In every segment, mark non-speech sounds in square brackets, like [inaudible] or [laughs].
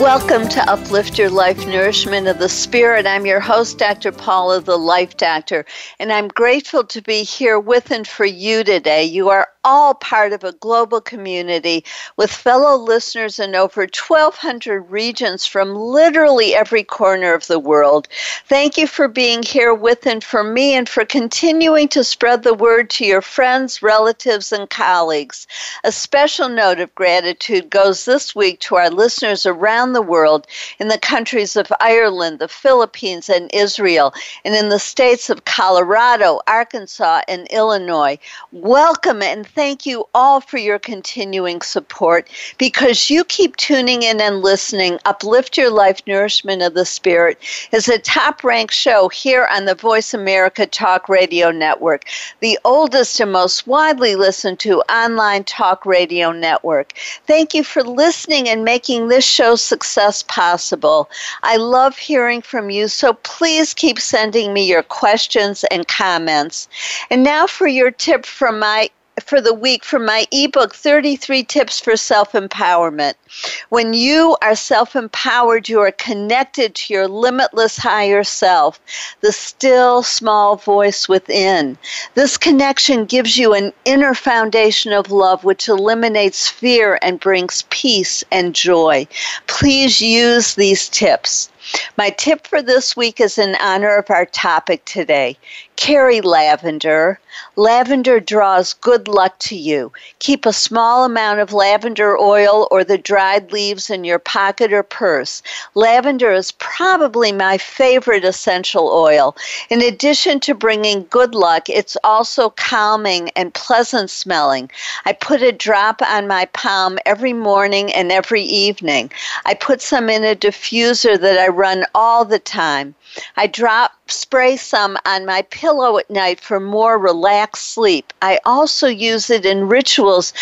Welcome to Uplift Your Life Nourishment of the Spirit. I'm your host, Dr. Paula, the Life Doctor, and I'm grateful to be here with and for you today. You are all part of a global community with fellow listeners in over 1,200 regions from literally every corner of the world. Thank you for being here with and for me and for continuing to spread the word to your friends, relatives, and colleagues. A special note of gratitude goes this week to our listeners around the world in the countries of Ireland, the Philippines, and Israel, and in the states of Colorado, Arkansas, and Illinois. Welcome and thank you all for your continuing support because you keep tuning in and listening. Uplift Your Life Nourishment of the Spirit is a top ranked show here on the Voice America Talk Radio Network, the oldest and most widely listened to online talk radio network. Thank you for listening and making this show success possible. I love hearing from you, so please keep sending me your questions and comments. And now for your tip from my for the week from my ebook 33 tips for self-empowerment. When you are self-empowered you are connected to your limitless higher self the still small voice within. This connection gives you an inner foundation of love which eliminates fear and brings peace and joy. Please use these tips my tip for this week is in honor of our topic today. Carry lavender. Lavender draws good luck to you. Keep a small amount of lavender oil or the dried leaves in your pocket or purse. Lavender is probably my favorite essential oil. In addition to bringing good luck, it's also calming and pleasant smelling. I put a drop on my palm every morning and every evening. I put some in a diffuser that I run all the time. I drop spray some on my pillow at night for more relaxed sleep. I also use it in rituals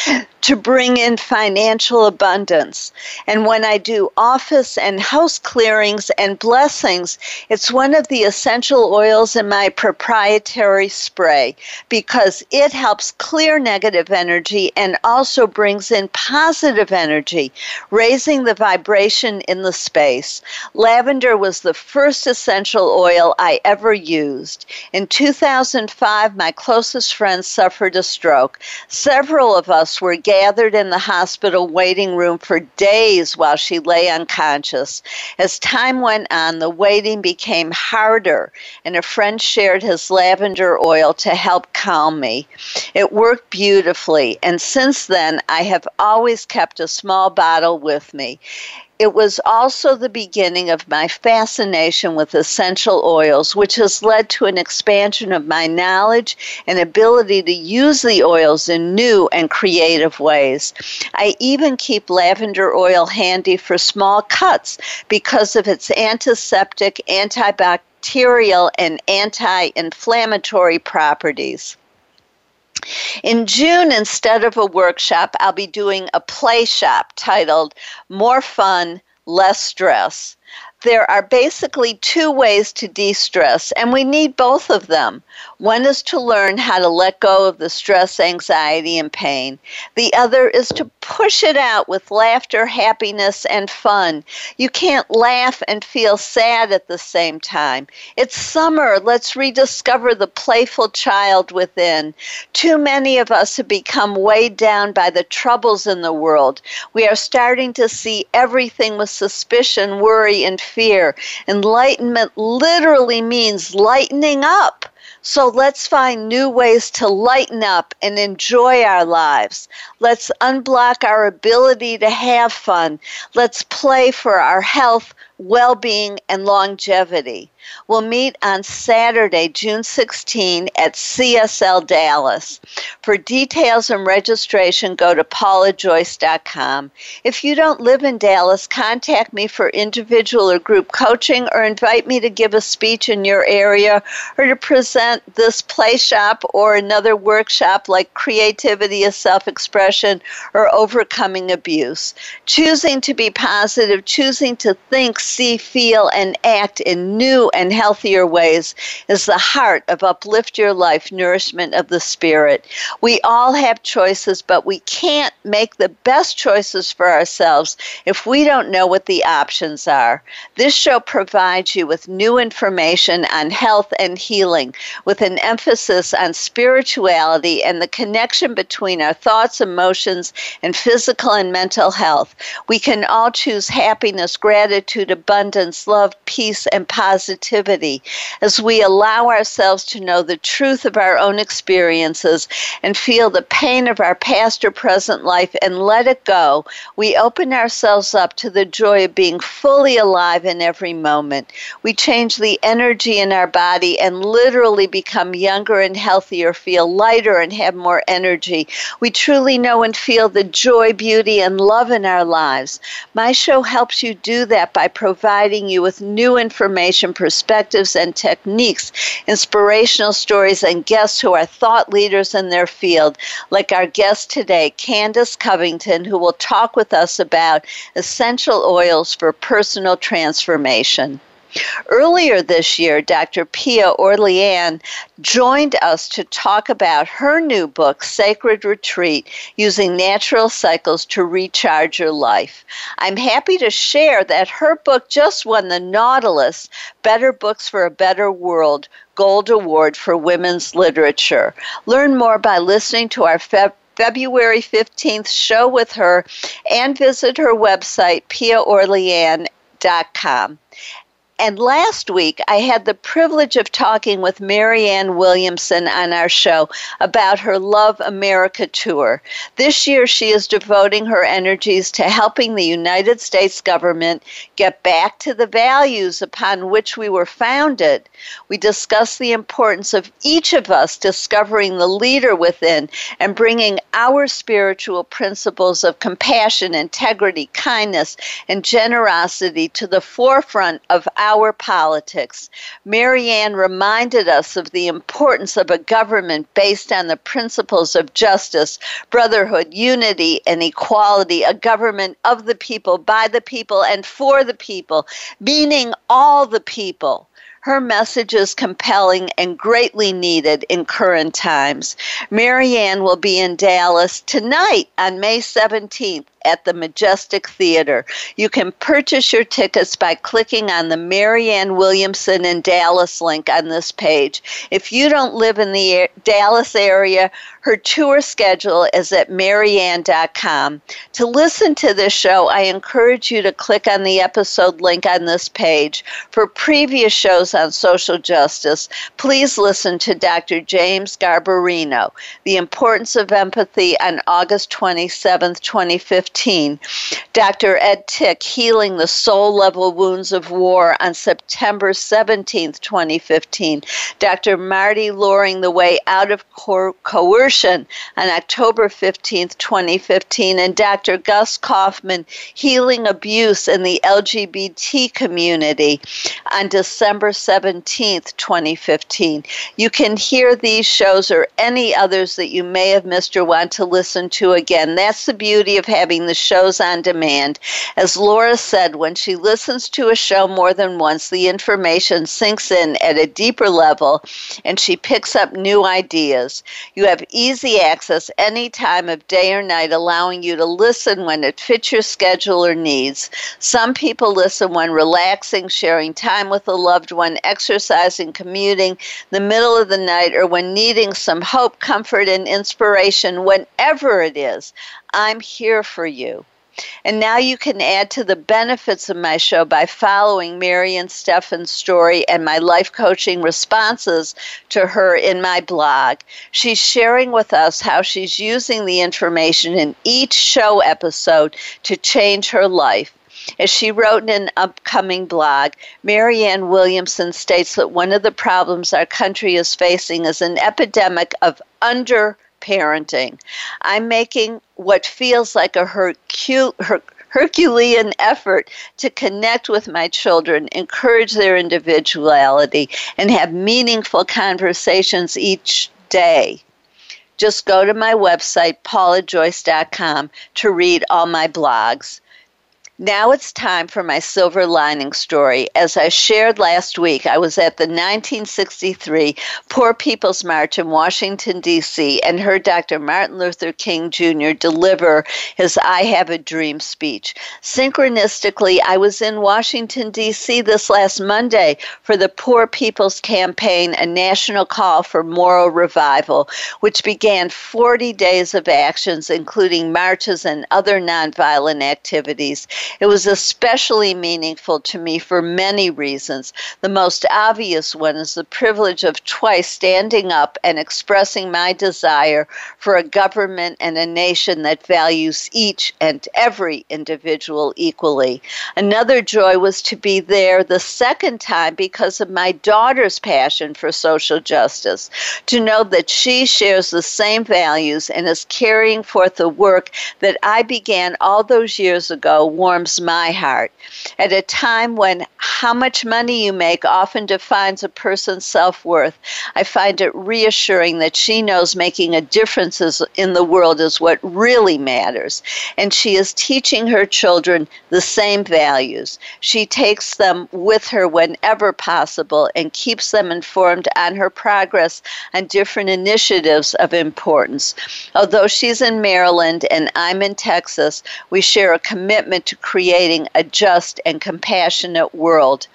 to bring in financial abundance. And when I do office and house clearings and blessings, it's one of the essential oils in my proprietary spray because it helps clear negative energy and also brings in positive energy, raising the vibration in the space. Lavender was the first essential oil I ever used. In 2005, my closest friend suffered a stroke. Several of us were gathered in the hospital waiting room for days while she lay unconscious. As time went on, the waiting became harder, and a friend shared his lavender oil to help calm me. It worked beautifully, and since then, I have always kept a small bottle with me. It was also the beginning of my fascination with essential oils, which has led to an expansion of my knowledge and ability to use the oils in new and creative ways. I even keep lavender oil handy for small cuts because of its antiseptic, antibacterial, and anti inflammatory properties. In June, instead of a workshop, I'll be doing a play shop titled More Fun, Less Stress there are basically two ways to de stress, and we need both of them. One is to learn how to let go of the stress, anxiety, and pain. The other is to push it out with laughter, happiness, and fun. You can't laugh and feel sad at the same time. It's summer. Let's rediscover the playful child within. Too many of us have become weighed down by the troubles in the world. We are starting to see everything with suspicion, worry, and fear. Enlightenment literally means lightening up. So let's find new ways to lighten up and enjoy our lives. Let's unblock our ability to have fun. Let's play for our health, well being, and longevity. We'll meet on Saturday, June 16 at CSL Dallas. For details and registration, go to paulajoyce.com. If you don't live in Dallas, contact me for individual or group coaching or invite me to give a speech in your area or to present this play shop or another workshop like creativity is self expression or overcoming abuse. Choosing to be positive, choosing to think, see, feel, and act in new and healthier ways is the heart of Uplift Your Life Nourishment of the Spirit. We all have choices, but we can't make the best choices for ourselves if we don't know what the options are. This show provides you with new information on health and healing, with an emphasis on spirituality and the connection between our thoughts, emotions, and physical and mental health. We can all choose happiness, gratitude, abundance, love, peace, and positivity as we allow ourselves to know the truth of our own experiences and feel the pain of our past or present life and let it go. We open ourselves up to the joy of being fully alive in every moment. We change the energy in our body and literally become younger and healthier, feel lighter and have more energy. We truly know and feel the joy, beauty, and love in our lives. My show helps you do that by providing you with new information, perspectives, and techniques, inspirational stories, and guests who are thought leaders in their field, like our guest today, Candace Covington, who will talk with us about essential oils for personal transformation. Earlier this year, Dr. Pia Orleane joined us to talk about her new book, Sacred Retreat Using Natural Cycles to Recharge Your Life. I'm happy to share that her book just won the Nautilus Better Books for a Better World Gold Award for Women's Literature. Learn more by listening to our Feb- February 15th show with her and visit her website, piaorleane.com. And last week, I had the privilege of talking with Marianne Williamson on our show about her Love America tour. This year, she is devoting her energies to helping the United States government get back to the values upon which we were founded. We discuss the importance of each of us discovering the leader within and bringing our spiritual principles of compassion, integrity, kindness, and generosity to the forefront of our politics. Marianne reminded us of the importance of a government based on the principles of justice, brotherhood, unity, and equality, a government of the people, by the people, and for the people, meaning all the people. Her message is compelling and greatly needed in current times. Marianne will be in Dallas tonight on May 17th at the Majestic Theater. You can purchase your tickets by clicking on the Marianne Williamson in Dallas link on this page. If you don't live in the Dallas area, her tour schedule is at marianne.com. To listen to this show, I encourage you to click on the episode link on this page. For previous shows on social justice, please listen to Dr. James Garbarino, The Importance of Empathy on August 27, 2015 Dr. Ed Tick, Healing the Soul Level Wounds of War on September 17, 2015. Dr. Marty Loring, The Way Out of Co- Coercion on October 15, 2015. And Dr. Gus Kaufman, Healing Abuse in the LGBT Community on December 17, 2015. You can hear these shows or any others that you may have missed or want to listen to again. That's the beauty of having the shows on demand. As Laura said, when she listens to a show more than once, the information sinks in at a deeper level and she picks up new ideas. You have easy access any time of day or night, allowing you to listen when it fits your schedule or needs. Some people listen when relaxing, sharing time with a loved one, exercising, commuting, the middle of the night, or when needing some hope, comfort, and inspiration, whenever it is. I'm here for you. And now you can add to the benefits of my show by following Marian Steffen's story and my life coaching responses to her in my blog. She's sharing with us how she's using the information in each show episode to change her life. As she wrote in an upcoming blog, Marianne Williamson states that one of the problems our country is facing is an epidemic of under parenting. I'm making what feels like a her, Herculean effort to connect with my children, encourage their individuality, and have meaningful conversations each day. Just go to my website, paulajoyce.com, to read all my blogs. Now it's time for my silver lining story. As I shared last week, I was at the 1963 Poor People's March in Washington, D.C., and heard Dr. Martin Luther King Jr. deliver his I Have a Dream speech. Synchronistically, I was in Washington, D.C. this last Monday for the Poor People's Campaign, a national call for moral revival, which began 40 days of actions, including marches and other nonviolent activities. It was especially meaningful to me for many reasons. The most obvious one is the privilege of twice standing up and expressing my desire for a government and a nation that values each and every individual equally. Another joy was to be there the second time because of my daughter's passion for social justice, to know that she shares the same values and is carrying forth the work that I began all those years ago warms my heart. At a time when how much money you make often defines a person's self worth, I find it reassuring that she knows making a difference in the world is what really matters. And she is teaching her children the same values. She takes them with her whenever possible and keeps them informed on her progress on different initiatives of importance. Although she's in Maryland and I'm in Texas, we share a commitment to creating a just and compassionate world.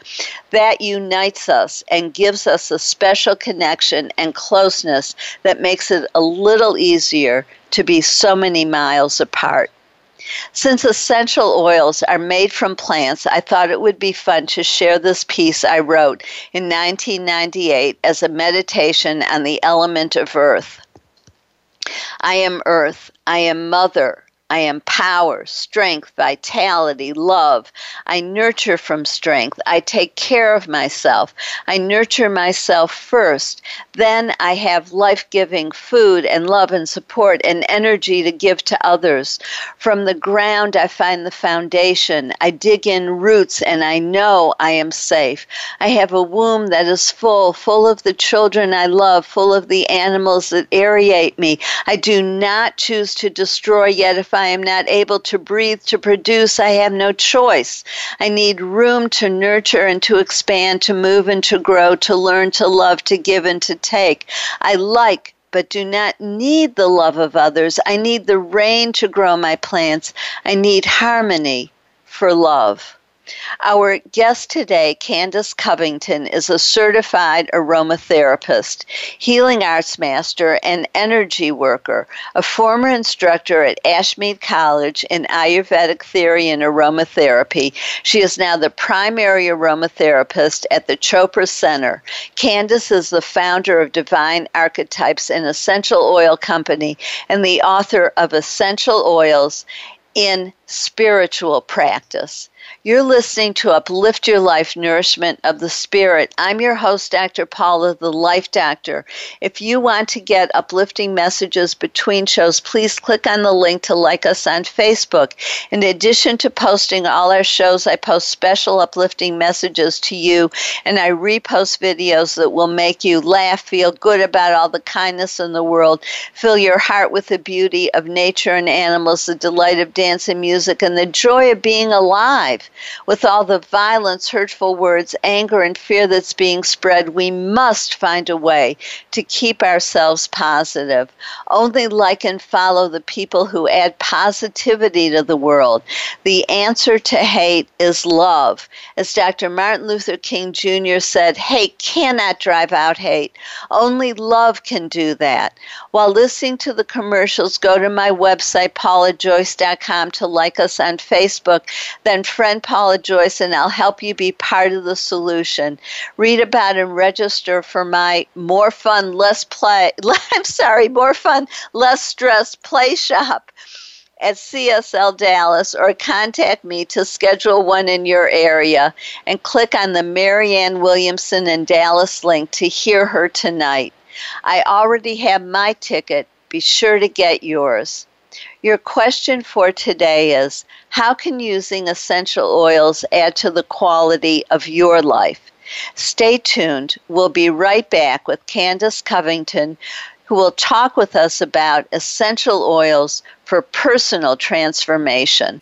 That unites us and gives us a special connection and closeness that makes it a little easier to be so many miles apart. Since essential oils are made from plants, I thought it would be fun to share this piece I wrote in 1998 as a meditation on the element of earth. I am earth. I am mother. I am power, strength, vitality, love. I nurture from strength. I take care of myself. I nurture myself first. Then I have life giving food and love and support and energy to give to others. From the ground, I find the foundation. I dig in roots and I know I am safe. I have a womb that is full, full of the children I love, full of the animals that aerate me. I do not choose to destroy, yet if I am not able to breathe, to produce, I have no choice. I need room to nurture and to expand, to move and to grow, to learn, to love, to give and to take. I like but do not need the love of others. I need the rain to grow my plants. I need harmony for love. Our guest today, Candace Covington, is a certified aromatherapist, healing arts master, and energy worker, a former instructor at Ashmead College in Ayurvedic theory and aromatherapy. She is now the primary aromatherapist at the Chopra Center. Candace is the founder of Divine Archetypes, an essential oil company, and the author of Essential Oils in Spiritual Practice. You're listening to Uplift Your Life Nourishment of the Spirit. I'm your host, Dr. Paula, the Life Doctor. If you want to get uplifting messages between shows, please click on the link to like us on Facebook. In addition to posting all our shows, I post special uplifting messages to you, and I repost videos that will make you laugh, feel good about all the kindness in the world, fill your heart with the beauty of nature and animals, the delight of dance and music, and the joy of being alive. With all the violence, hurtful words, anger, and fear that's being spread, we must find a way to keep ourselves positive. Only like and follow the people who add positivity to the world. The answer to hate is love. As Dr. Martin Luther King Jr. said, hate cannot drive out hate. Only love can do that. While listening to the commercials, go to my website, paulajoyce.com, to like us on Facebook. Then, friend Paula Joyce, and I'll help you be part of the solution. Read about and register for my More Fun, Less Play, [laughs] I'm sorry, More Fun, Less Stress Play Shop at CSL Dallas or contact me to schedule one in your area and click on the Marianne Williamson in Dallas link to hear her tonight. I already have my ticket. Be sure to get yours. Your question for today is How can using essential oils add to the quality of your life? Stay tuned. We'll be right back with Candace Covington, who will talk with us about essential oils for personal transformation.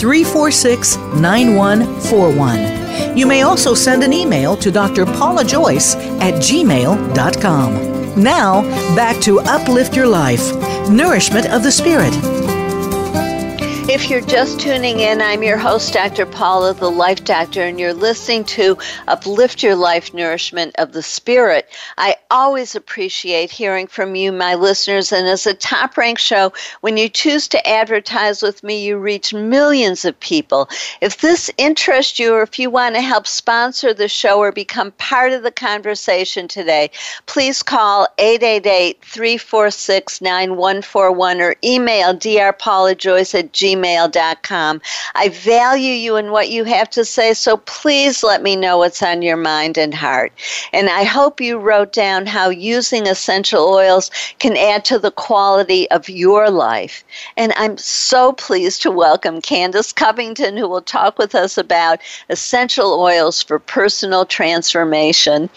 346 9141. You may also send an email to Dr. Paula Joyce at gmail.com. Now, back to Uplift Your Life Nourishment of the Spirit. If you're just tuning in, I'm your host, Dr. Paula, the Life Doctor, and you're listening to Uplift Your Life Nourishment of the Spirit. I always appreciate hearing from you, my listeners, and as a top ranked show, when you choose to advertise with me, you reach millions of people. If this interests you, or if you want to help sponsor the show or become part of the conversation today, please call 888 346 9141 or email drpaulajoyce at gmail gmail.com. I value you and what you have to say, so please let me know what's on your mind and heart. And I hope you wrote down how using essential oils can add to the quality of your life. And I'm so pleased to welcome Candace Covington, who will talk with us about essential oils for personal transformation.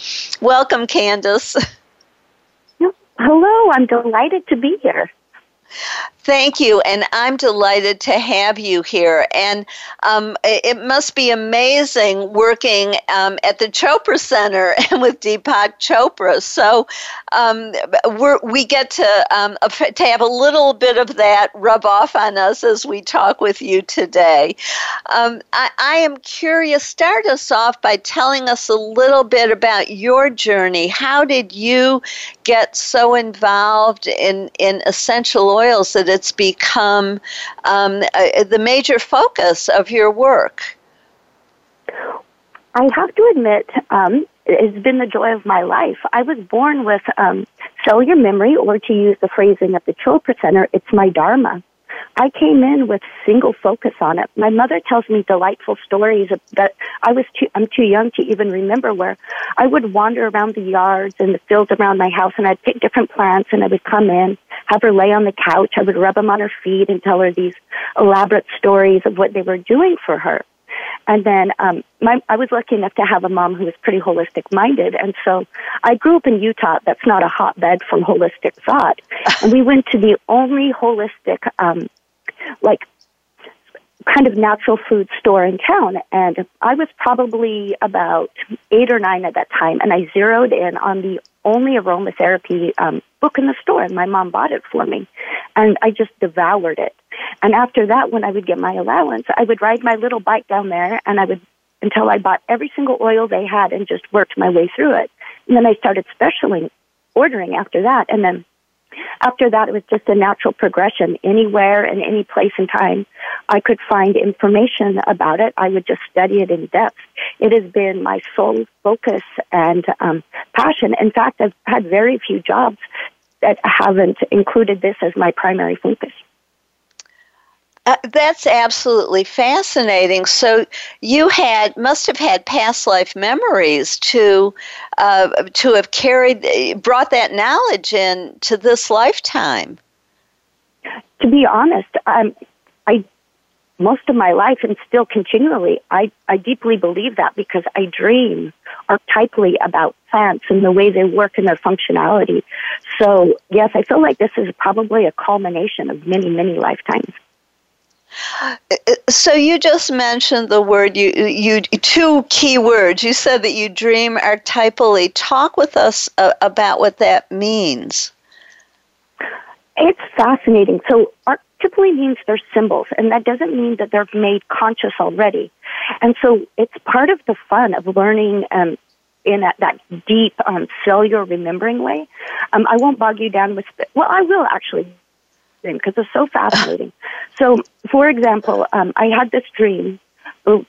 Welcome, Candace. Hello, I'm delighted to be here. Thank you, and I'm delighted to have you here. And um, it must be amazing working um, at the Chopra Center [laughs] and with Deepak Chopra. So um, we get to um, to have a little bit of that rub off on us as we talk with you today. Um, I, I am curious. Start us off by telling us a little bit about your journey. How did you get so involved in in essential oils that it's become um, uh, the major focus of your work? I have to admit, um, it's been the joy of my life. I was born with um, cellular memory, or to use the phrasing of the Chopra Center, it's my dharma. I came in with single focus on it. My mother tells me delightful stories that I was too, I'm too young to even remember where I would wander around the yards and the fields around my house and I'd pick different plants and I would come in, have her lay on the couch. I would rub them on her feet and tell her these elaborate stories of what they were doing for her. And then um, my, I was lucky enough to have a mom who was pretty holistic minded. And so I grew up in Utah. That's not a hotbed for holistic thought. And we went to the only holistic, um, like, kind of natural food store in town. And I was probably about eight or nine at that time. And I zeroed in on the only aromatherapy um, book in the store. And my mom bought it for me. And I just devoured it. And after that, when I would get my allowance, I would ride my little bike down there and I would until I bought every single oil they had and just worked my way through it. And then I started specially ordering after that. And then after that, it was just a natural progression. Anywhere and any place and time I could find information about it, I would just study it in depth. It has been my sole focus and um, passion. In fact, I've had very few jobs that haven't included this as my primary focus. Uh, that's absolutely fascinating. So you had must have had past life memories to uh, to have carried brought that knowledge in to this lifetime. To be honest, um, I most of my life and still continually, I, I deeply believe that because I dream archetypally about plants and the way they work and their functionality. So yes, I feel like this is probably a culmination of many, many lifetimes. So you just mentioned the word you you two key words. You said that you dream archetypally. Talk with us uh, about what that means. It's fascinating. So archetypally means they're symbols, and that doesn't mean that they're made conscious already. And so it's part of the fun of learning um, in that, that deep um, cellular remembering way. Um, I won't bog you down with, well, I will actually because it's so fascinating. so, for example, um, I had this dream uh,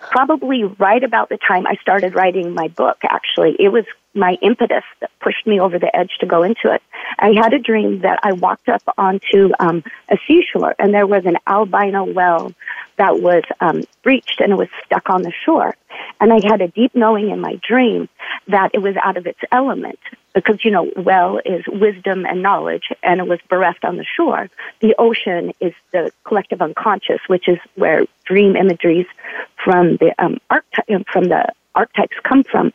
probably right about the time I started writing my book, actually. It was my impetus that pushed me over the edge to go into it. I had a dream that I walked up onto um, a seashore and there was an albino whale that was um, breached and it was stuck on the shore. And I had a deep knowing in my dream that it was out of its element because, you know, well is wisdom and knowledge and it was bereft on the shore. The ocean is the collective unconscious, which is where dream imageries from the um, archetype, from the archetypes come from.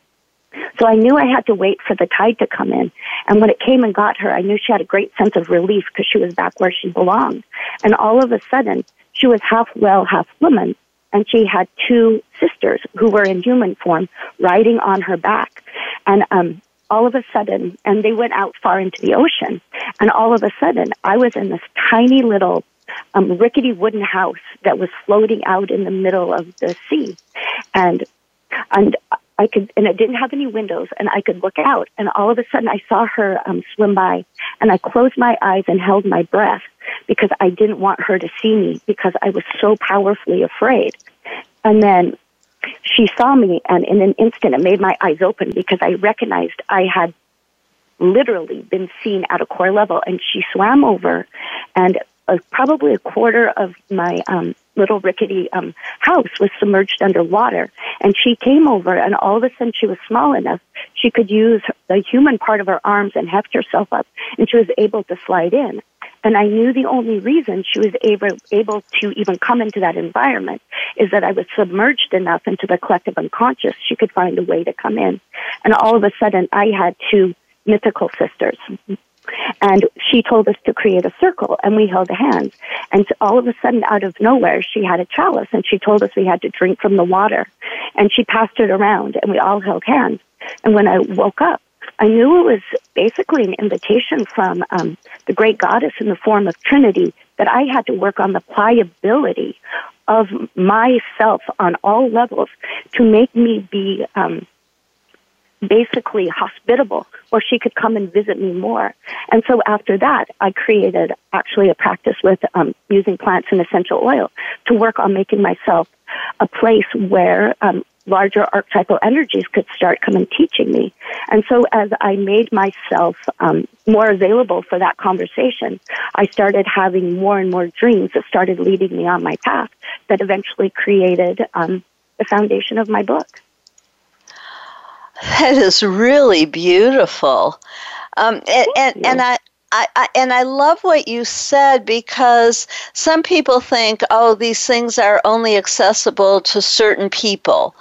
So I knew I had to wait for the tide to come in. And when it came and got her, I knew she had a great sense of relief because she was back where she belonged. And all of a sudden, she was half whale, half woman. And she had two sisters who were in human form riding on her back. And, um, all of a sudden, and they went out far into the ocean. And all of a sudden, I was in this tiny little um, rickety wooden house that was floating out in the middle of the sea. And, and I could, and it didn't have any windows, and I could look out. And all of a sudden, I saw her um, swim by, and I closed my eyes and held my breath because I didn't want her to see me because I was so powerfully afraid. And then she saw me, and in an instant, it made my eyes open because I recognized I had literally been seen at a core level. And she swam over, and uh, probably a quarter of my um, little rickety um, house was submerged underwater. And she came over, and all of a sudden she was small enough she could use the human part of her arms and heft herself up, and she was able to slide in. And I knew the only reason she was able, able to even come into that environment is that I was submerged enough into the collective unconscious she could find a way to come in. And all of a sudden I had two mythical sisters and she told us to create a circle and we held hands. And all of a sudden, out of nowhere, she had a chalice and she told us we had to drink from the water. And she passed it around and we all held hands. And when I woke up, I knew it was basically an invitation from um, the great goddess in the form of Trinity that I had to work on the pliability of myself on all levels to make me be um, basically hospitable where she could come and visit me more. And so after that, I created actually a practice with um, using plants and essential oil to work on making myself a place where um, larger archetypal energies could start coming teaching me. And so as I made myself um, more available for that conversation, I started having more and more dreams that started leading me on my path that eventually created um, the foundation of my book. That is really beautiful. Um, and, and, and I, I, I, and I love what you said because some people think, oh, these things are only accessible to certain people,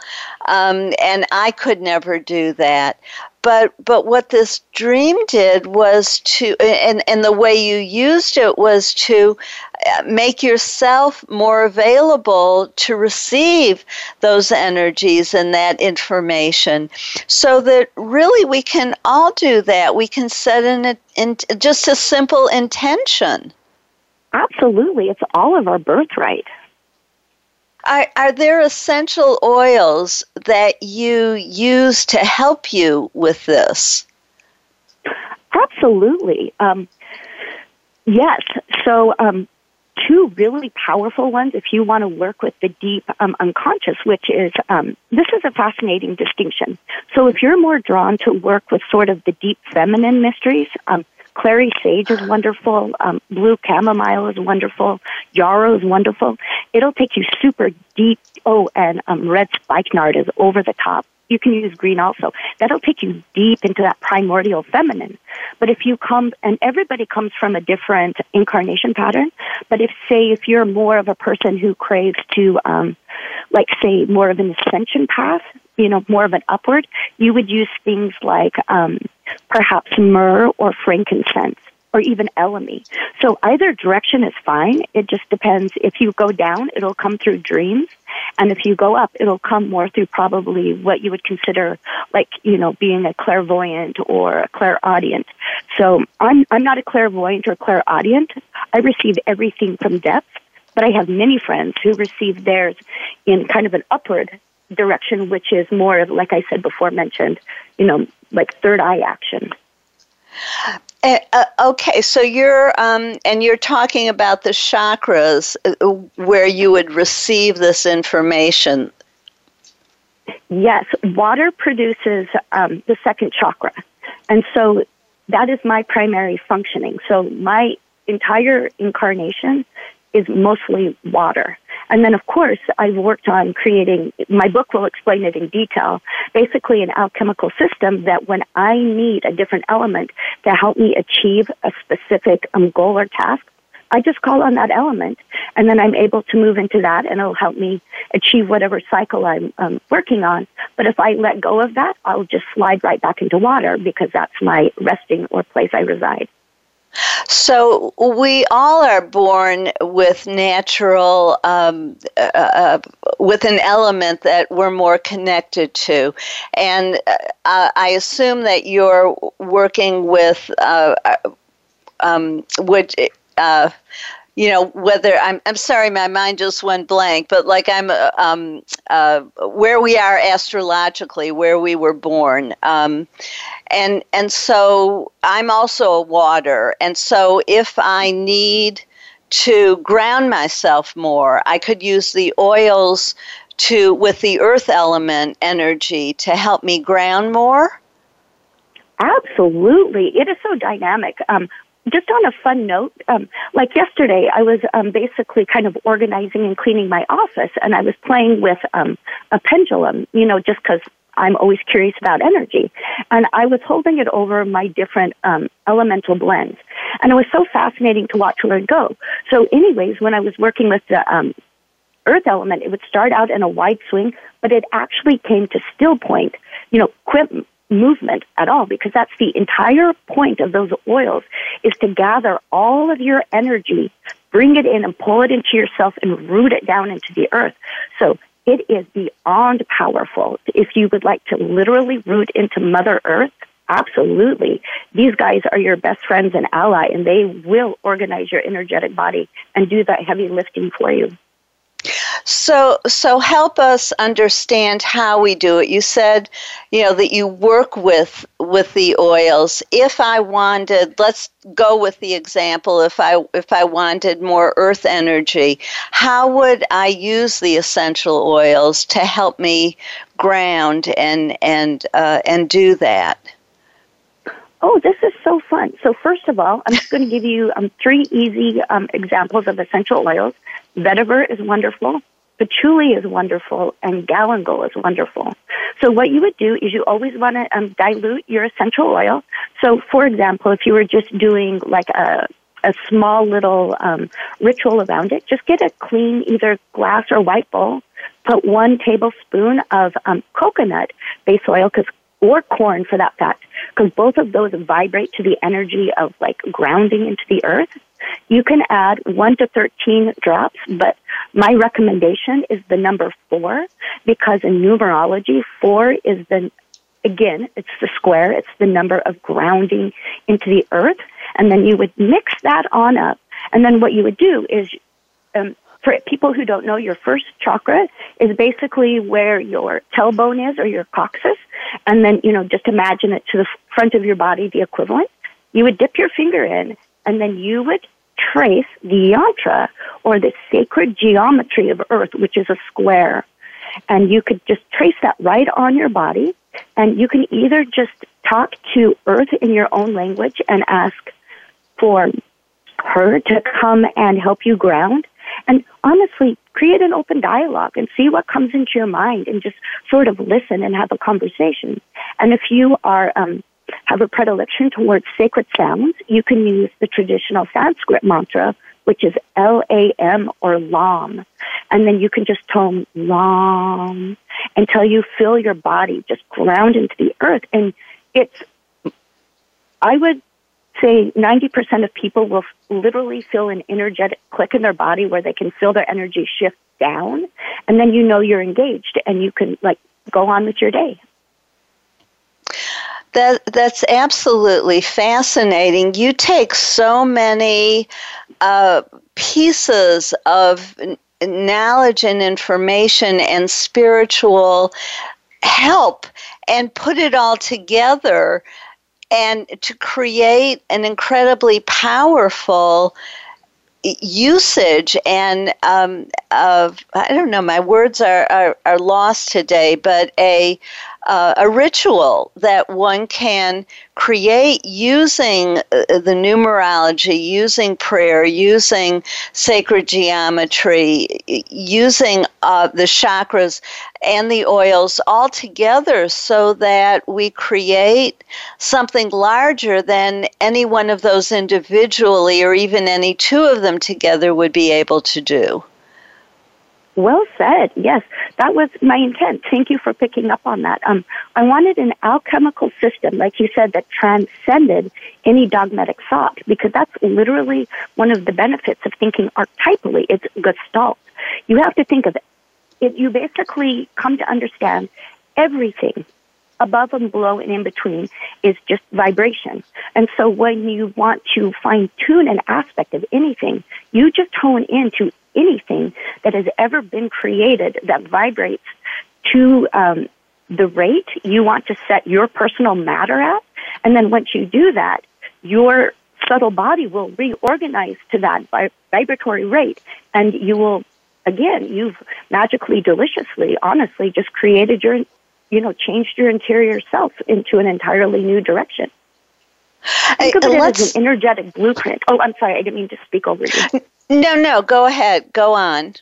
um, and I could never do that. But but what this dream did was to and and the way you used it was to make yourself more available to receive those energies and that information so that really we can all do that we can set in, in just a simple intention absolutely it's all of our birthright are, are there essential oils that you use to help you with this? Absolutely. Um, yes. So, um, two really powerful ones if you want to work with the deep um, unconscious, which is um, this is a fascinating distinction. So, if you're more drawn to work with sort of the deep feminine mysteries, um, clary sage is wonderful. Um, blue chamomile is wonderful. Yarrow is wonderful. It'll take you super deep. Oh, and um, red spikenard is over the top. You can use green also. That'll take you deep into that primordial feminine. But if you come, and everybody comes from a different incarnation pattern, but if, say, if you're more of a person who craves to, um, like, say, more of an ascension path, you know, more of an upward, you would use things like, um, perhaps myrrh or frankincense or even elemi. So either direction is fine. It just depends. If you go down, it'll come through dreams. And if you go up, it'll come more through probably what you would consider like, you know, being a clairvoyant or a clairaudient. So I'm, I'm not a clairvoyant or clairaudient. I receive everything from depth, but I have many friends who receive theirs in kind of an upward direction, which is more of, like I said before mentioned, you know, like third eye action. Uh, uh, okay, so you're um, and you're talking about the chakras uh, where you would receive this information. Yes, water produces um, the second chakra, and so that is my primary functioning. So my entire incarnation is mostly water. And then, of course, I've worked on creating, my book will explain it in detail, basically an alchemical system that when I need a different element to help me achieve a specific um, goal or task, I just call on that element and then I'm able to move into that and it'll help me achieve whatever cycle I'm um, working on. But if I let go of that, I'll just slide right back into water because that's my resting or place I reside. So we all are born with natural, um, uh, uh, with an element that we're more connected to, and uh, I assume that you're working with, uh, uh um, which uh, you know whether I'm I'm sorry my mind just went blank but like I'm uh, um, uh, where we are astrologically where we were born um, and and so I'm also a water and so if I need to ground myself more I could use the oils to with the earth element energy to help me ground more Absolutely. It is so dynamic. Um, just on a fun note, um, like yesterday, I was um, basically kind of organizing and cleaning my office, and I was playing with um, a pendulum, you know, just because I'm always curious about energy. And I was holding it over my different um, elemental blends. And it was so fascinating to watch where it go. So, anyways, when I was working with the um, earth element, it would start out in a wide swing, but it actually came to still point, you know, quit movement at all because that's the entire point of those oils is to gather all of your energy, bring it in and pull it into yourself and root it down into the earth. So it is beyond powerful. If you would like to literally root into Mother Earth, absolutely. These guys are your best friends and ally and they will organize your energetic body and do that heavy lifting for you. So, so help us understand how we do it. You said, you know, that you work with with the oils. If I wanted, let's go with the example. If I if I wanted more earth energy, how would I use the essential oils to help me ground and and uh, and do that? Oh, this is so fun. So, first of all, I'm just going to give you um, three easy um, examples of essential oils. Vetiver is wonderful, patchouli is wonderful, and galangal is wonderful. So, what you would do is you always want to um, dilute your essential oil. So, for example, if you were just doing like a a small little um, ritual around it, just get a clean either glass or white bowl. Put one tablespoon of um, coconut base oil, because or corn for that fact, because both of those vibrate to the energy of like grounding into the earth. You can add 1 to 13 drops, but my recommendation is the number 4 because in numerology, 4 is the, again, it's the square, it's the number of grounding into the earth. And then you would mix that on up. And then what you would do is um, for people who don't know, your first chakra is basically where your tailbone is or your coccyx. And then, you know, just imagine it to the front of your body, the equivalent. You would dip your finger in and then you would trace the yantra or the sacred geometry of earth, which is a square. And you could just trace that right on your body. And you can either just talk to earth in your own language and ask for her to come and help you ground and honestly, create an open dialogue and see what comes into your mind and just sort of listen and have a conversation. And if you are, um, have a predilection towards sacred sounds, you can use the traditional Sanskrit mantra, which is L-A-M or LAM. And then you can just tone LAM until you feel your body just ground into the earth. And it's, I would say 90% of people will literally feel an energetic click in their body where they can feel their energy shift down. And then you know you're engaged and you can like go on with your day. That, that's absolutely fascinating. You take so many uh, pieces of knowledge and information and spiritual help and put it all together and to create an incredibly powerful usage and um, of I don't know my words are, are, are lost today, but a uh, a ritual that one can create using uh, the numerology, using prayer, using sacred geometry, using uh, the chakras and the oils all together so that we create something larger than any one of those individually or even any two of them together would be able to do. Well said. Yes, that was my intent. Thank you for picking up on that. Um, I wanted an alchemical system, like you said, that transcended any dogmatic thought, because that's literally one of the benefits of thinking archetypally. It's gestalt. You have to think of it. it you basically come to understand everything above and below and in between is just vibration. And so when you want to fine tune an aspect of anything, you just hone into anything that has ever been created that vibrates to um, the rate you want to set your personal matter at. And then once you do that, your subtle body will reorganize to that vibratory rate. And you will again you've magically deliciously honestly just created your you know changed your interior self into an entirely new direction. Think of it as an energetic blueprint. Oh i'm sorry i didn't mean to speak over you No, no, go ahead. Go on.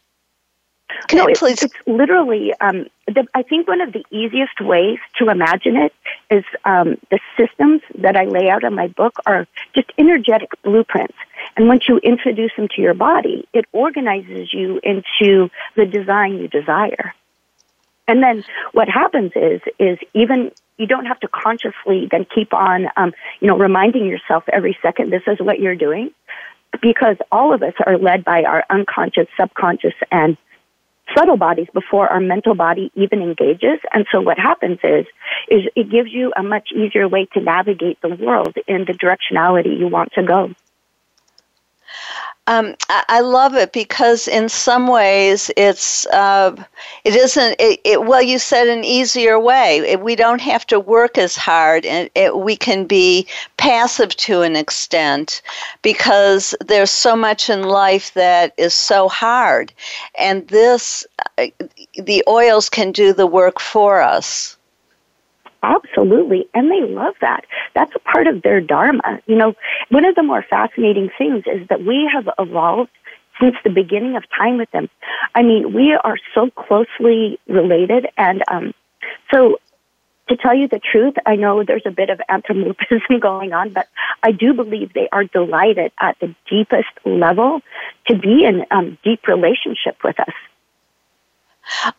Can no, please? It's, it's literally. Um, the, I think one of the easiest ways to imagine it is um, the systems that I lay out in my book are just energetic blueprints. And once you introduce them to your body, it organizes you into the design you desire. And then what happens is, is even you don't have to consciously then keep on, um, you know, reminding yourself every second this is what you're doing because all of us are led by our unconscious, subconscious, and subtle bodies before our mental body even engages. And so what happens is, is it gives you a much easier way to navigate the world in the directionality you want to go. Um, I, I, love it because in some ways it's uh, it isn't it, it, well you said an easier way. It, we don't have to work as hard and we can be passive to an extent because there's so much in life that is so hard. And this uh, the oils can do the work for us Absolutely. And they love that. That's a part of their dharma. You know, one of the more fascinating things is that we have evolved since the beginning of time with them. I mean, we are so closely related. And um, so, to tell you the truth, I know there's a bit of anthropomorphism [laughs] going on, but I do believe they are delighted at the deepest level to be in um, deep relationship with us.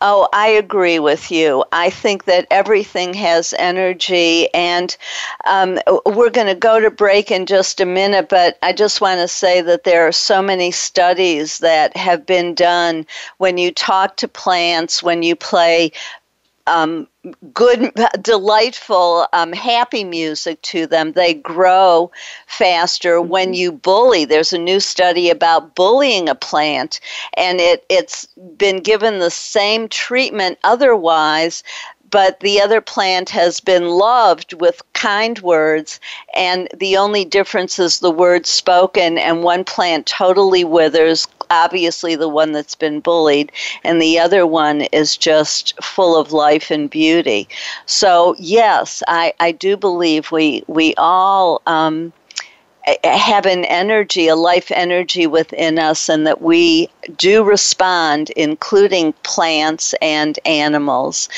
Oh, I agree with you. I think that everything has energy, and um, we're going to go to break in just a minute, but I just want to say that there are so many studies that have been done when you talk to plants, when you play um, good, delightful, um, happy music to them. They grow faster when mm-hmm. you bully. There's a new study about bullying a plant, and it, it's been given the same treatment otherwise but the other plant has been loved with kind words, and the only difference is the words spoken, and one plant totally withers, obviously the one that's been bullied, and the other one is just full of life and beauty. So, yes, I, I do believe we, we all. Um, have an energy, a life energy within us, and that we do respond, including plants and animals.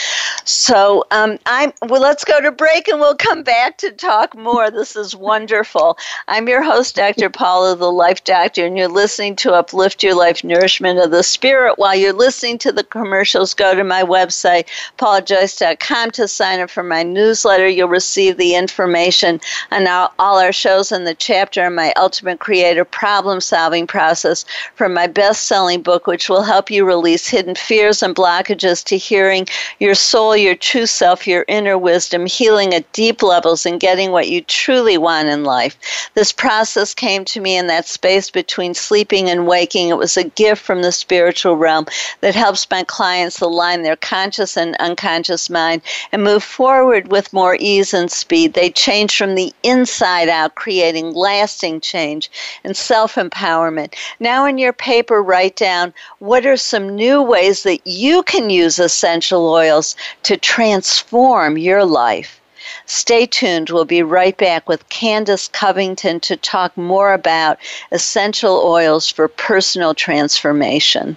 So um, I'm well. Let's go to break, and we'll come back to talk more. This is wonderful. I'm your host, Dr. Paula, the Life Doctor, and you're listening to Uplift Your Life, Nourishment of the Spirit. While you're listening to the commercials, go to my website, paulajoyce.com, to sign up for my newsletter. You'll receive the information on all, our shows in the chapter on my Ultimate creative problem solving process from my best selling book, which will help you release hidden fears and blockages to hearing your soul, your true self, your inner wisdom, healing at deep levels, and getting what you truly want in life. This process came to me in that space between sleeping and waking. It was a gift from the spiritual realm that helps my clients align their conscious and unconscious mind and move forward with more ease and speed. They change from the inside out, creating lasting change and self empowerment. Now, in your paper, write down what are some new ways that you can use essential oils to transform your life. Stay tuned. We'll be right back with Candace Covington to talk more about essential oils for personal transformation.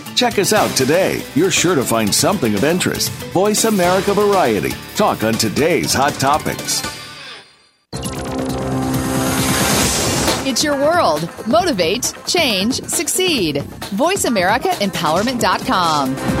Check us out today. You're sure to find something of interest. Voice America Variety. Talk on today's hot topics. It's your world. Motivate, change, succeed. VoiceAmericaEmpowerment.com.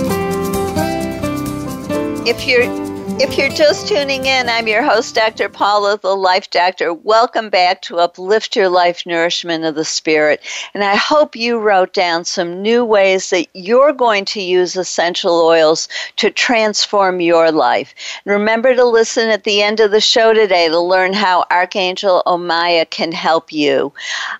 If you're if you're just tuning in, I'm your host, Dr. Paula, the Life Doctor. Welcome back to Uplift Your Life Nourishment of the Spirit. And I hope you wrote down some new ways that you're going to use essential oils to transform your life. And remember to listen at the end of the show today to learn how Archangel Omaya can help you.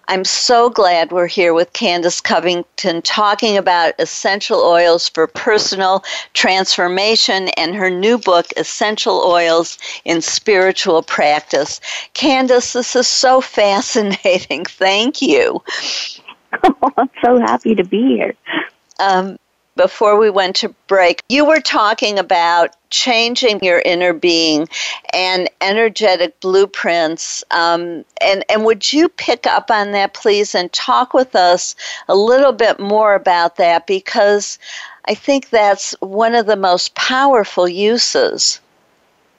I'm so glad we're here with Candace Covington talking about essential oils for personal transformation and her new book, essential oils in spiritual practice. Candace, this is so [laughs] fascinating. Thank you. Oh, [laughs] I'm so happy to be here. Um, before we went to break, you were talking about changing your inner being and energetic blueprints. Um, and, and would you pick up on that, please, and talk with us a little bit more about that? Because I think that's one of the most powerful uses.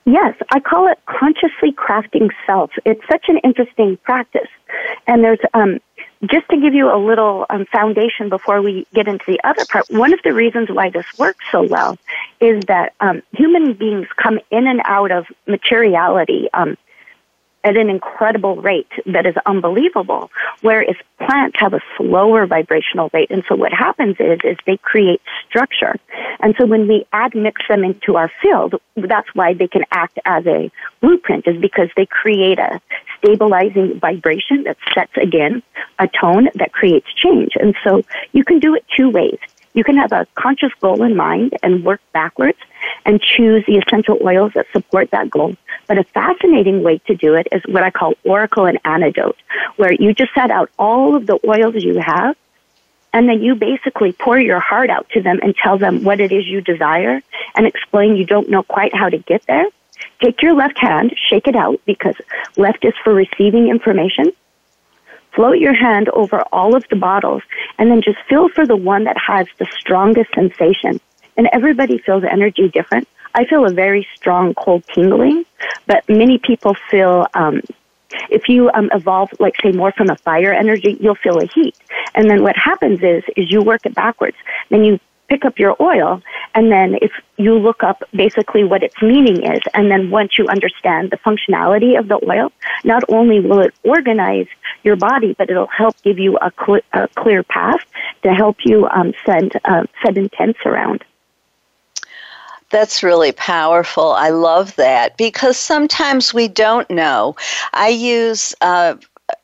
Yes, I call it consciously crafting self. It's such an interesting practice. And there's, um, just to give you a little um, foundation before we get into the other part, one of the reasons why this works so well is that um, human beings come in and out of materiality. Um, at an incredible rate that is unbelievable, whereas plants have a slower vibrational rate. And so what happens is, is they create structure. And so when we add mix them into our field, that's why they can act as a blueprint is because they create a stabilizing vibration that sets again a tone that creates change. And so you can do it two ways. You can have a conscious goal in mind and work backwards and choose the essential oils that support that goal. But a fascinating way to do it is what I call oracle and antidote, where you just set out all of the oils you have and then you basically pour your heart out to them and tell them what it is you desire and explain you don't know quite how to get there. Take your left hand, shake it out because left is for receiving information. Float your hand over all of the bottles and then just feel for the one that has the strongest sensation. And everybody feels energy different. I feel a very strong cold tingling, but many people feel um, if you um, evolve, like say, more from a fire energy, you'll feel a heat. And then what happens is, is you work it backwards. Then you pick up your oil, and then if you look up basically what its meaning is, and then once you understand the functionality of the oil, not only will it organize your body, but it'll help give you a, cl- a clear path to help you um, send uh, set intents around. That's really powerful. I love that because sometimes we don't know. I use uh,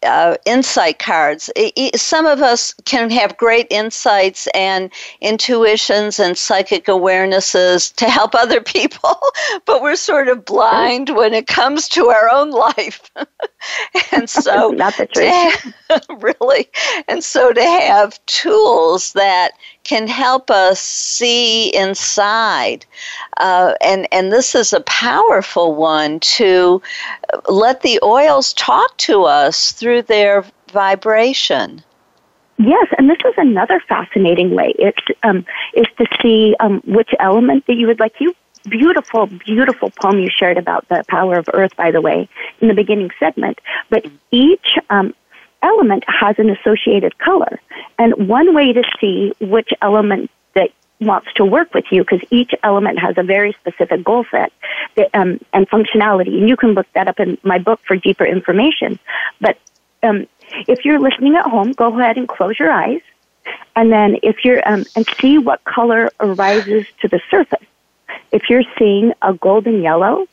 uh, insight cards. Some of us can have great insights and intuitions and psychic awarenesses to help [laughs] other people, but we're sort of blind when it comes to our own life. [laughs] and so, [laughs] not the truth. really. And so, to have tools that can help us see inside. Uh, and, and this is a powerful one to let the oils talk to us through their vibration. Yes, and this is another fascinating way. It's um, is to see um, which element that you would like. You beautiful, beautiful poem you shared about the power of earth, by the way, in the beginning segment. But each um, element has an associated color. And one way to see which element that wants to work with you, because each element has a very specific goal set that, um, and functionality, and you can look that up in my book for deeper information. But um, if you're listening at home, go ahead and close your eyes, and then if you're um, and see what color arises to the surface. If you're seeing a golden yellow,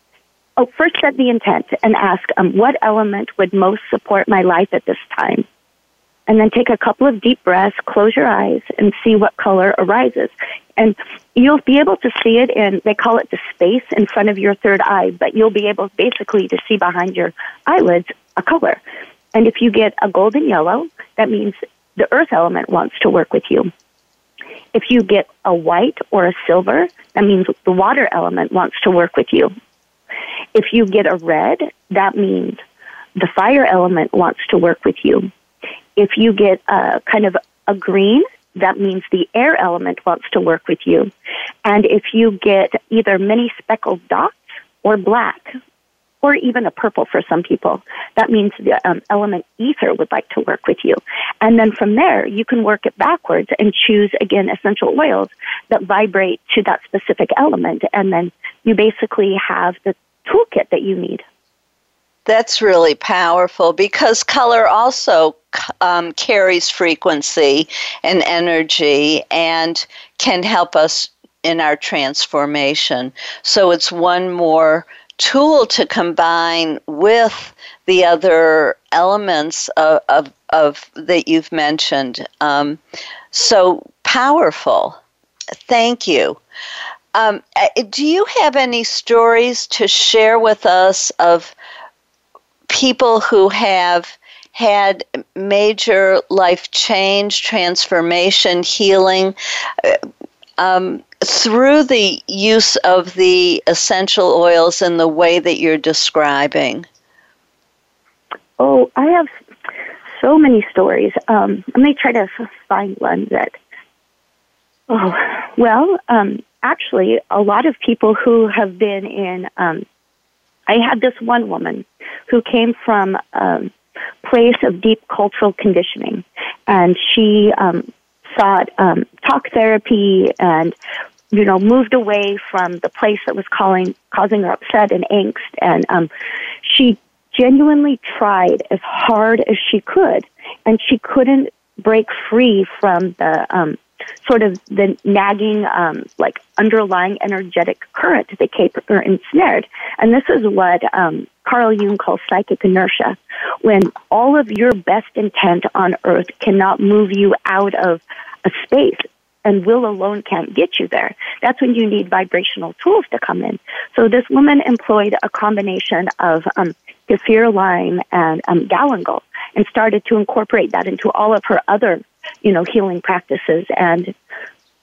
oh, first set the intent and ask um, what element would most support my life at this time. And then take a couple of deep breaths, close your eyes, and see what color arises. And you'll be able to see it in, they call it the space in front of your third eye, but you'll be able basically to see behind your eyelids a color. And if you get a golden yellow, that means the earth element wants to work with you. If you get a white or a silver, that means the water element wants to work with you. If you get a red, that means the fire element wants to work with you. If you get a kind of a green, that means the air element wants to work with you. And if you get either many speckled dots or black, or even a purple for some people, that means the um, element ether would like to work with you. And then from there, you can work it backwards and choose again essential oils that vibrate to that specific element. And then you basically have the toolkit that you need. That's really powerful because color also um, carries frequency and energy and can help us in our transformation. So it's one more tool to combine with the other elements of, of, of that you've mentioned. Um, so powerful. Thank you. Um, uh, do you have any stories to share with us of people who have had major life change, transformation, healing uh, um, through the use of the essential oils in the way that you're describing? Oh, I have so many stories. Um, let me try to find one that. Oh, well, um, actually, a lot of people who have been in. Um, I had this one woman who came from a um, place of deep cultural conditioning, and she um, sought um, talk therapy and you know moved away from the place that was calling causing her upset and angst and um she genuinely tried as hard as she could and she couldn't break free from the um sort of the nagging, um, like underlying energetic current that kept her ensnared. And this is what um, Carl Jung calls psychic inertia, when all of your best intent on earth cannot move you out of a space and will alone can't get you there. That's when you need vibrational tools to come in. So this woman employed a combination of um, lime and um, galangal and started to incorporate that into all of her other you know, healing practices. And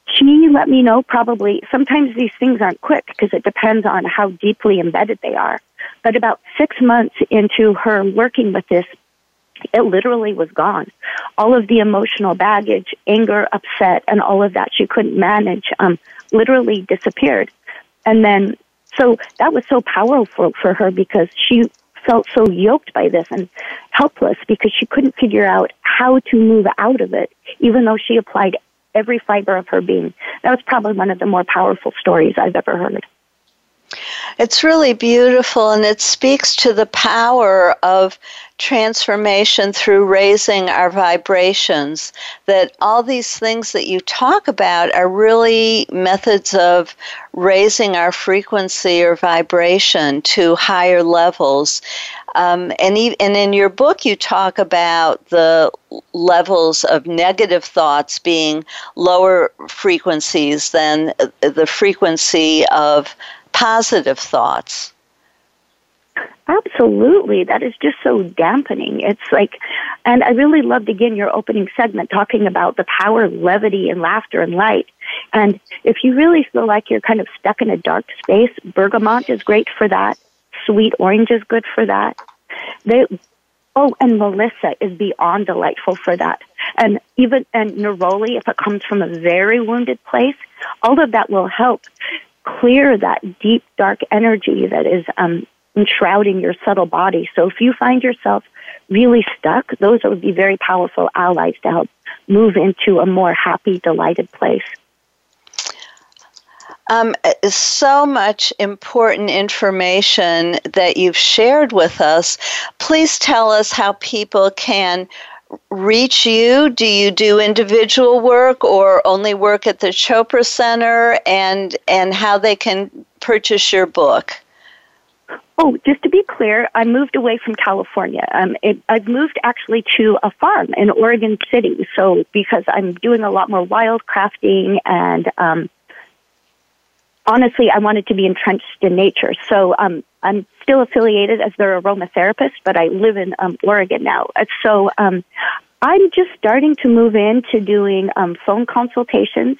she let me know probably sometimes these things aren't quick because it depends on how deeply embedded they are. But about six months into her working with this, it literally was gone. All of the emotional baggage, anger, upset, and all of that she couldn't manage um, literally disappeared. And then, so that was so powerful for her because she felt so yoked by this and helpless because she couldn't figure out how to move out of it, even though she applied every fiber of her being. That was probably one of the more powerful stories I've ever heard. It's really beautiful and it speaks to the power of transformation through raising our vibrations. That all these things that you talk about are really methods of raising our frequency or vibration to higher levels. Um, and, e- and in your book, you talk about the levels of negative thoughts being lower frequencies than the frequency of positive thoughts. Absolutely. That is just so dampening. It's like, and I really loved again your opening segment talking about the power of levity and laughter and light. And if you really feel like you're kind of stuck in a dark space, bergamot is great for that. Sweet orange is good for that. They, oh, and Melissa is beyond delightful for that. And even, and neroli, if it comes from a very wounded place, all of that will help clear that deep, dark energy that is um, enshrouding your subtle body. So if you find yourself really stuck, those would be very powerful allies to help move into a more happy, delighted place. Um, so much important information that you've shared with us. Please tell us how people can reach you? Do you do individual work or only work at the Chopra Center and and how they can purchase your book? Oh, just to be clear, I moved away from California. Um, it, I've moved actually to a farm in Oregon City. So because I'm doing a lot more wild crafting and um, honestly, I wanted to be entrenched in nature. So um, I'm still affiliated as their aromatherapist, but I live in um, Oregon now. So um, I'm just starting to move into doing um, phone consultations.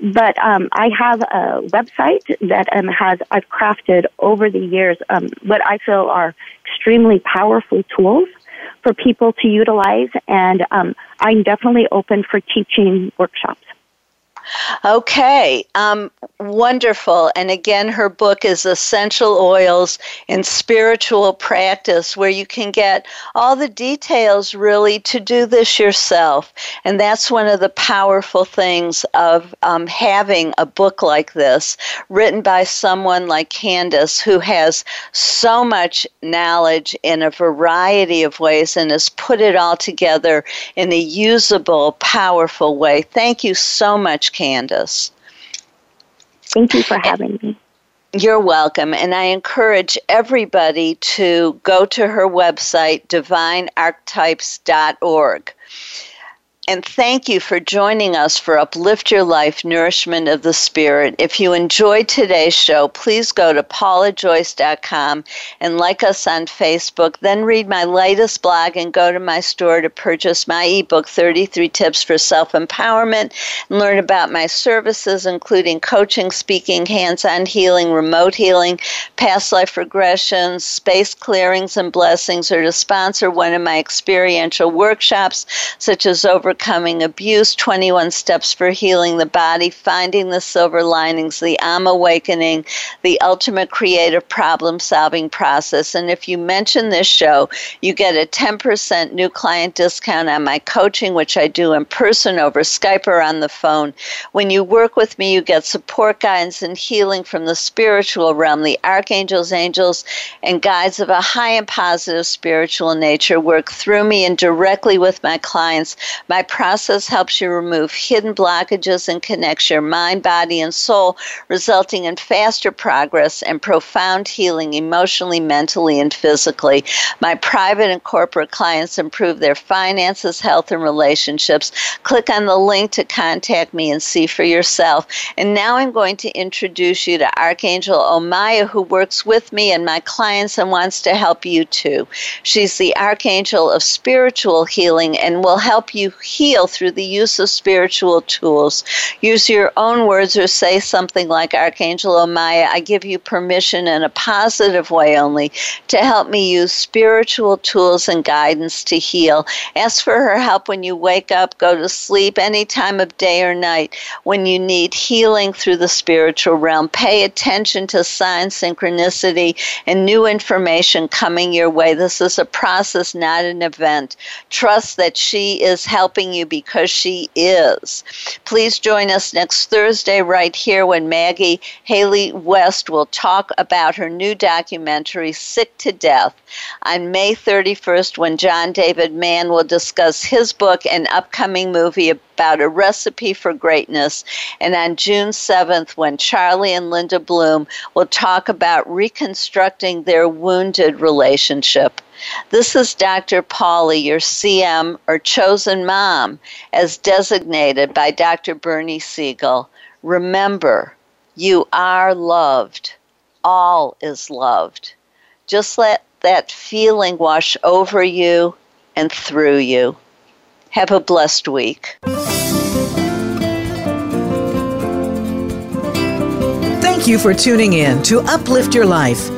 But um, I have a website that um, has I've crafted over the years um, what I feel are extremely powerful tools for people to utilize, and um, I'm definitely open for teaching workshops. Okay, um, wonderful. And again, her book is Essential Oils in Spiritual Practice, where you can get all the details really to do this yourself. And that's one of the powerful things of um, having a book like this, written by someone like Candace, who has so much knowledge in a variety of ways and has put it all together in a usable, powerful way. Thank you so much, Candace. Thank you for having me. You're welcome. And I encourage everybody to go to her website, divinearchetypes.org. And thank you for joining us for Uplift Your Life Nourishment of the Spirit. If you enjoyed today's show, please go to paulajoyce.com and like us on Facebook. Then read my latest blog and go to my store to purchase my ebook, 33 Tips for Self Empowerment, and learn about my services, including coaching, speaking, hands on healing, remote healing, past life regressions, space clearings, and blessings, or to sponsor one of my experiential workshops, such as over overcoming abuse, 21 steps for healing the body, finding the silver linings, the I'm awakening, the ultimate creative problem solving process. And if you mention this show, you get a 10% new client discount on my coaching, which I do in person over Skype or on the phone. When you work with me, you get support guidance and healing from the spiritual realm. The archangels, angels, and guides of a high and positive spiritual nature work through me and directly with my clients. My process helps you remove hidden blockages and connects your mind, body, and soul, resulting in faster progress and profound healing emotionally, mentally, and physically. My private and corporate clients improve their finances, health, and relationships. Click on the link to contact me and see for yourself. And now I'm going to introduce you to Archangel Omaya, who works with me and my clients and wants to help you too. She's the Archangel of spiritual healing and will help you heal through the use of spiritual tools. Use your own words or say something like Archangel Omaya, I give you permission in a positive way only to help me use spiritual tools and guidance to heal. Ask for her help when you wake up, go to sleep, any time of day or night when you need healing through the spiritual realm. Pay attention to signs, synchronicity, and new information coming your way. This is a process, not an event. Trust that she is helping you because she is. Please join us next Thursday right here when Maggie Haley West will talk about her new documentary, Sick to Death, on May 31st when John David Mann will discuss his book and upcoming movie about a recipe for greatness, and on June 7th when Charlie and Linda Bloom will talk about reconstructing their wounded relationship. This is Dr. Paula, your CM or chosen mom, as designated by Dr. Bernie Siegel. Remember, you are loved. All is loved. Just let that feeling wash over you and through you. Have a blessed week. Thank you for tuning in to Uplift Your Life